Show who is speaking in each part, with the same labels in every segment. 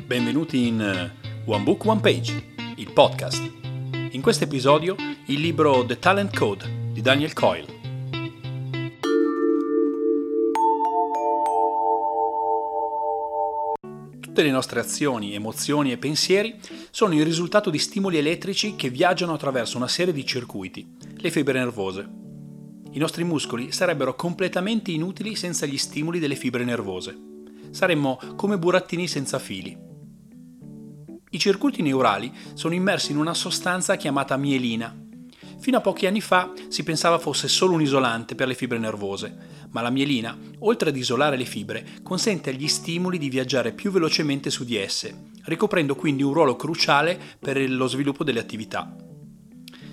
Speaker 1: Benvenuti in eh, One Book One Page, il podcast. In questo episodio il libro The Talent Code di Daniel Coyle. Tutte le nostre azioni, emozioni e pensieri sono il risultato di stimoli elettrici che viaggiano attraverso una serie di circuiti, le fibre nervose. I nostri muscoli sarebbero completamente inutili senza gli stimoli delle fibre nervose. Saremmo come burattini senza fili. I circuiti neurali sono immersi in una sostanza chiamata mielina. Fino a pochi anni fa si pensava fosse solo un isolante per le fibre nervose, ma la mielina, oltre ad isolare le fibre, consente agli stimoli di viaggiare più velocemente su di esse, ricoprendo quindi un ruolo cruciale per lo sviluppo delle attività.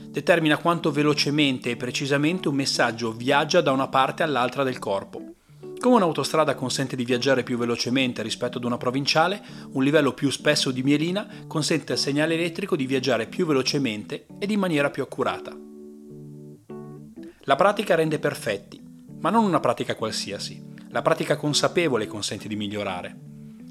Speaker 1: Determina quanto velocemente e precisamente un messaggio viaggia da una parte all'altra del corpo. Come un'autostrada consente di viaggiare più velocemente rispetto ad una provinciale, un livello più spesso di mielina consente al segnale elettrico di viaggiare più velocemente ed in maniera più accurata. La pratica rende perfetti, ma non una pratica qualsiasi. La pratica consapevole consente di migliorare.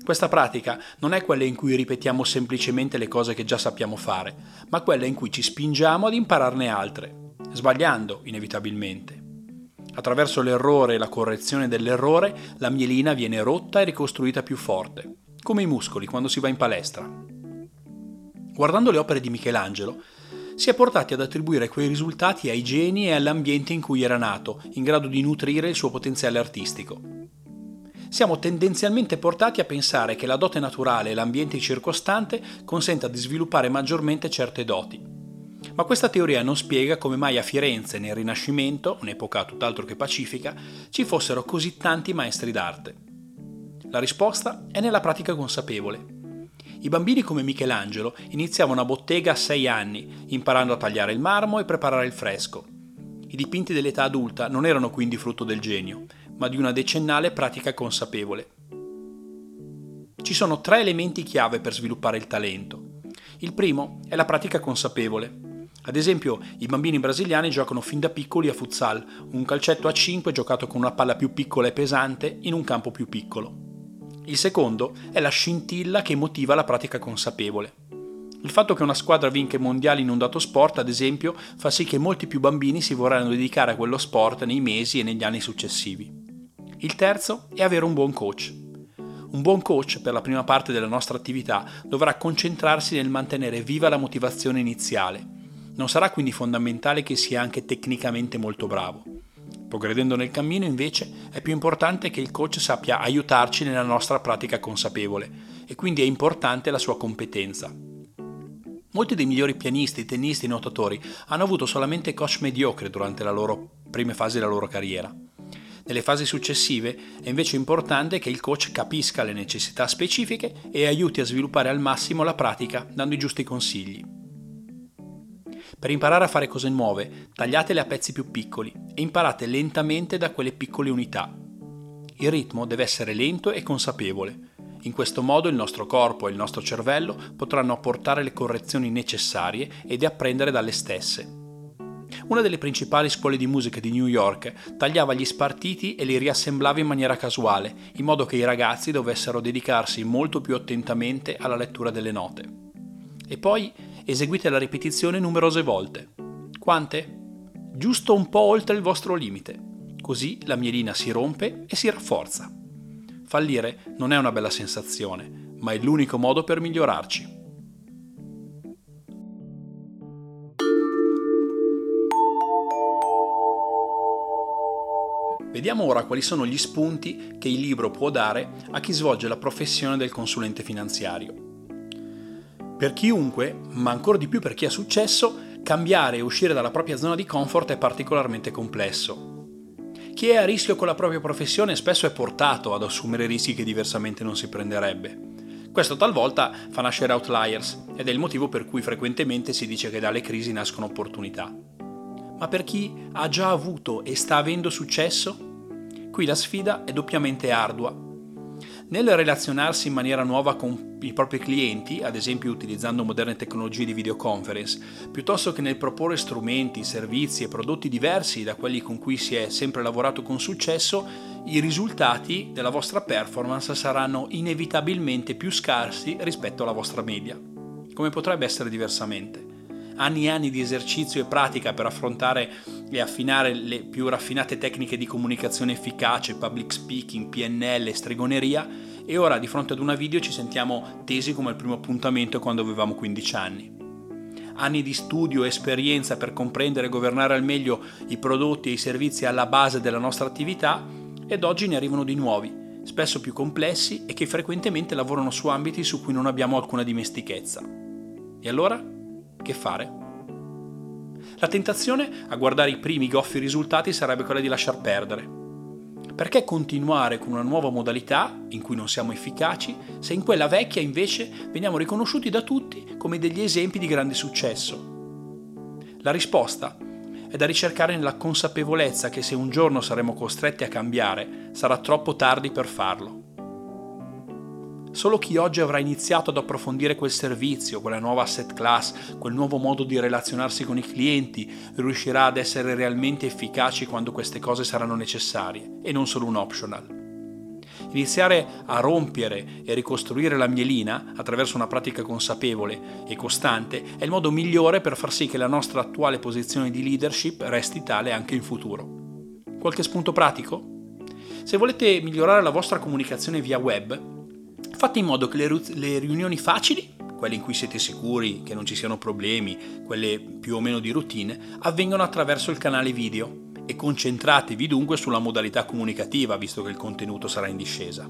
Speaker 1: Questa pratica non è quella in cui ripetiamo semplicemente le cose che già sappiamo fare, ma quella in cui ci spingiamo ad impararne altre, sbagliando inevitabilmente. Attraverso l'errore e la correzione dell'errore, la mielina viene rotta e ricostruita più forte, come i muscoli quando si va in palestra. Guardando le opere di Michelangelo, si è portati ad attribuire quei risultati ai geni e all'ambiente in cui era nato, in grado di nutrire il suo potenziale artistico. Siamo tendenzialmente portati a pensare che la dote naturale e l'ambiente circostante consenta di sviluppare maggiormente certe doti, ma questa teoria non spiega come mai a Firenze, nel Rinascimento, un'epoca tutt'altro che pacifica, ci fossero così tanti maestri d'arte. La risposta è nella pratica consapevole. I bambini come Michelangelo iniziavano a bottega a 6 anni, imparando a tagliare il marmo e preparare il fresco. I dipinti dell'età adulta non erano quindi frutto del genio, ma di una decennale pratica consapevole. Ci sono tre elementi chiave per sviluppare il talento. Il primo è la pratica consapevole. Ad esempio, i bambini brasiliani giocano fin da piccoli a futsal, un calcetto a 5 giocato con una palla più piccola e pesante in un campo più piccolo. Il secondo è la scintilla che motiva la pratica consapevole. Il fatto che una squadra vinca i mondiali in un dato sport, ad esempio, fa sì che molti più bambini si vorranno dedicare a quello sport nei mesi e negli anni successivi. Il terzo è avere un buon coach. Un buon coach per la prima parte della nostra attività dovrà concentrarsi nel mantenere viva la motivazione iniziale non sarà quindi fondamentale che sia anche tecnicamente molto bravo. Progredendo nel cammino invece è più importante che il coach sappia aiutarci nella nostra pratica consapevole e quindi è importante la sua competenza. Molti dei migliori pianisti, tennisti e nuotatori hanno avuto solamente coach mediocre durante la loro prime fasi della loro carriera. Nelle fasi successive è invece importante che il coach capisca le necessità specifiche e aiuti a sviluppare al massimo la pratica dando i giusti consigli. Per imparare a fare cose nuove, tagliatele a pezzi più piccoli e imparate lentamente da quelle piccole unità. Il ritmo deve essere lento e consapevole. In questo modo il nostro corpo e il nostro cervello potranno apportare le correzioni necessarie ed apprendere dalle stesse. Una delle principali scuole di musica di New York tagliava gli spartiti e li riassemblava in maniera casuale, in modo che i ragazzi dovessero dedicarsi molto più attentamente alla lettura delle note. E poi eseguite la ripetizione numerose volte. Quante? Giusto un po' oltre il vostro limite. Così la mielina si rompe e si rafforza. Fallire non è una bella sensazione, ma è l'unico modo per migliorarci. Vediamo ora quali sono gli spunti che il libro può dare a chi svolge la professione del consulente finanziario. Per chiunque, ma ancora di più per chi ha successo, cambiare e uscire dalla propria zona di comfort è particolarmente complesso. Chi è a rischio con la propria professione spesso è portato ad assumere rischi che diversamente non si prenderebbe. Questo talvolta fa nascere outliers ed è il motivo per cui frequentemente si dice che dalle crisi nascono opportunità. Ma per chi ha già avuto e sta avendo successo? Qui la sfida è doppiamente ardua nel relazionarsi in maniera nuova con i propri clienti, ad esempio utilizzando moderne tecnologie di videoconference, piuttosto che nel proporre strumenti, servizi e prodotti diversi da quelli con cui si è sempre lavorato con successo, i risultati della vostra performance saranno inevitabilmente più scarsi rispetto alla vostra media. Come potrebbe essere diversamente? Anni e anni di esercizio e pratica per affrontare e affinare le più raffinate tecniche di comunicazione efficace, public speaking, PNL, stregoneria e ora di fronte ad una video ci sentiamo tesi come il primo appuntamento quando avevamo 15 anni. Anni di studio e esperienza per comprendere e governare al meglio i prodotti e i servizi alla base della nostra attività ed oggi ne arrivano di nuovi, spesso più complessi e che frequentemente lavorano su ambiti su cui non abbiamo alcuna dimestichezza. E allora? Che fare? La tentazione a guardare i primi goffi risultati sarebbe quella di lasciar perdere. Perché continuare con una nuova modalità in cui non siamo efficaci se in quella vecchia invece veniamo riconosciuti da tutti come degli esempi di grande successo? La risposta è da ricercare nella consapevolezza che se un giorno saremo costretti a cambiare, sarà troppo tardi per farlo. Solo chi oggi avrà iniziato ad approfondire quel servizio, quella nuova asset class, quel nuovo modo di relazionarsi con i clienti, riuscirà ad essere realmente efficaci quando queste cose saranno necessarie e non solo un optional. Iniziare a rompere e ricostruire la mielina attraverso una pratica consapevole e costante è il modo migliore per far sì che la nostra attuale posizione di leadership resti tale anche in futuro. Qualche spunto pratico? Se volete migliorare la vostra comunicazione via web, Fate in modo che le, le riunioni facili, quelle in cui siete sicuri che non ci siano problemi, quelle più o meno di routine, avvengano attraverso il canale video e concentratevi dunque sulla modalità comunicativa, visto che il contenuto sarà in discesa.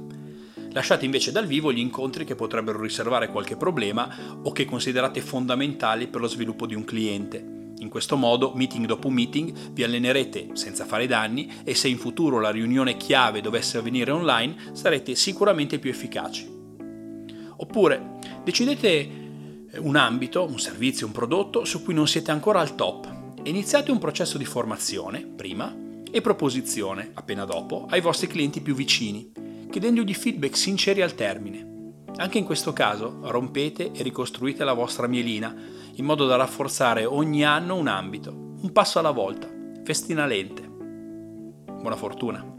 Speaker 1: Lasciate invece dal vivo gli incontri che potrebbero riservare qualche problema o che considerate fondamentali per lo sviluppo di un cliente. In questo modo, meeting dopo meeting, vi allenerete senza fare danni e se in futuro la riunione chiave dovesse avvenire online, sarete sicuramente più efficaci. Oppure decidete un ambito, un servizio, un prodotto su cui non siete ancora al top iniziate un processo di formazione prima e proposizione appena dopo ai vostri clienti più vicini, chiedendogli feedback sinceri al termine. Anche in questo caso rompete e ricostruite la vostra mielina in modo da rafforzare ogni anno un ambito, un passo alla volta, festina lente. Buona fortuna!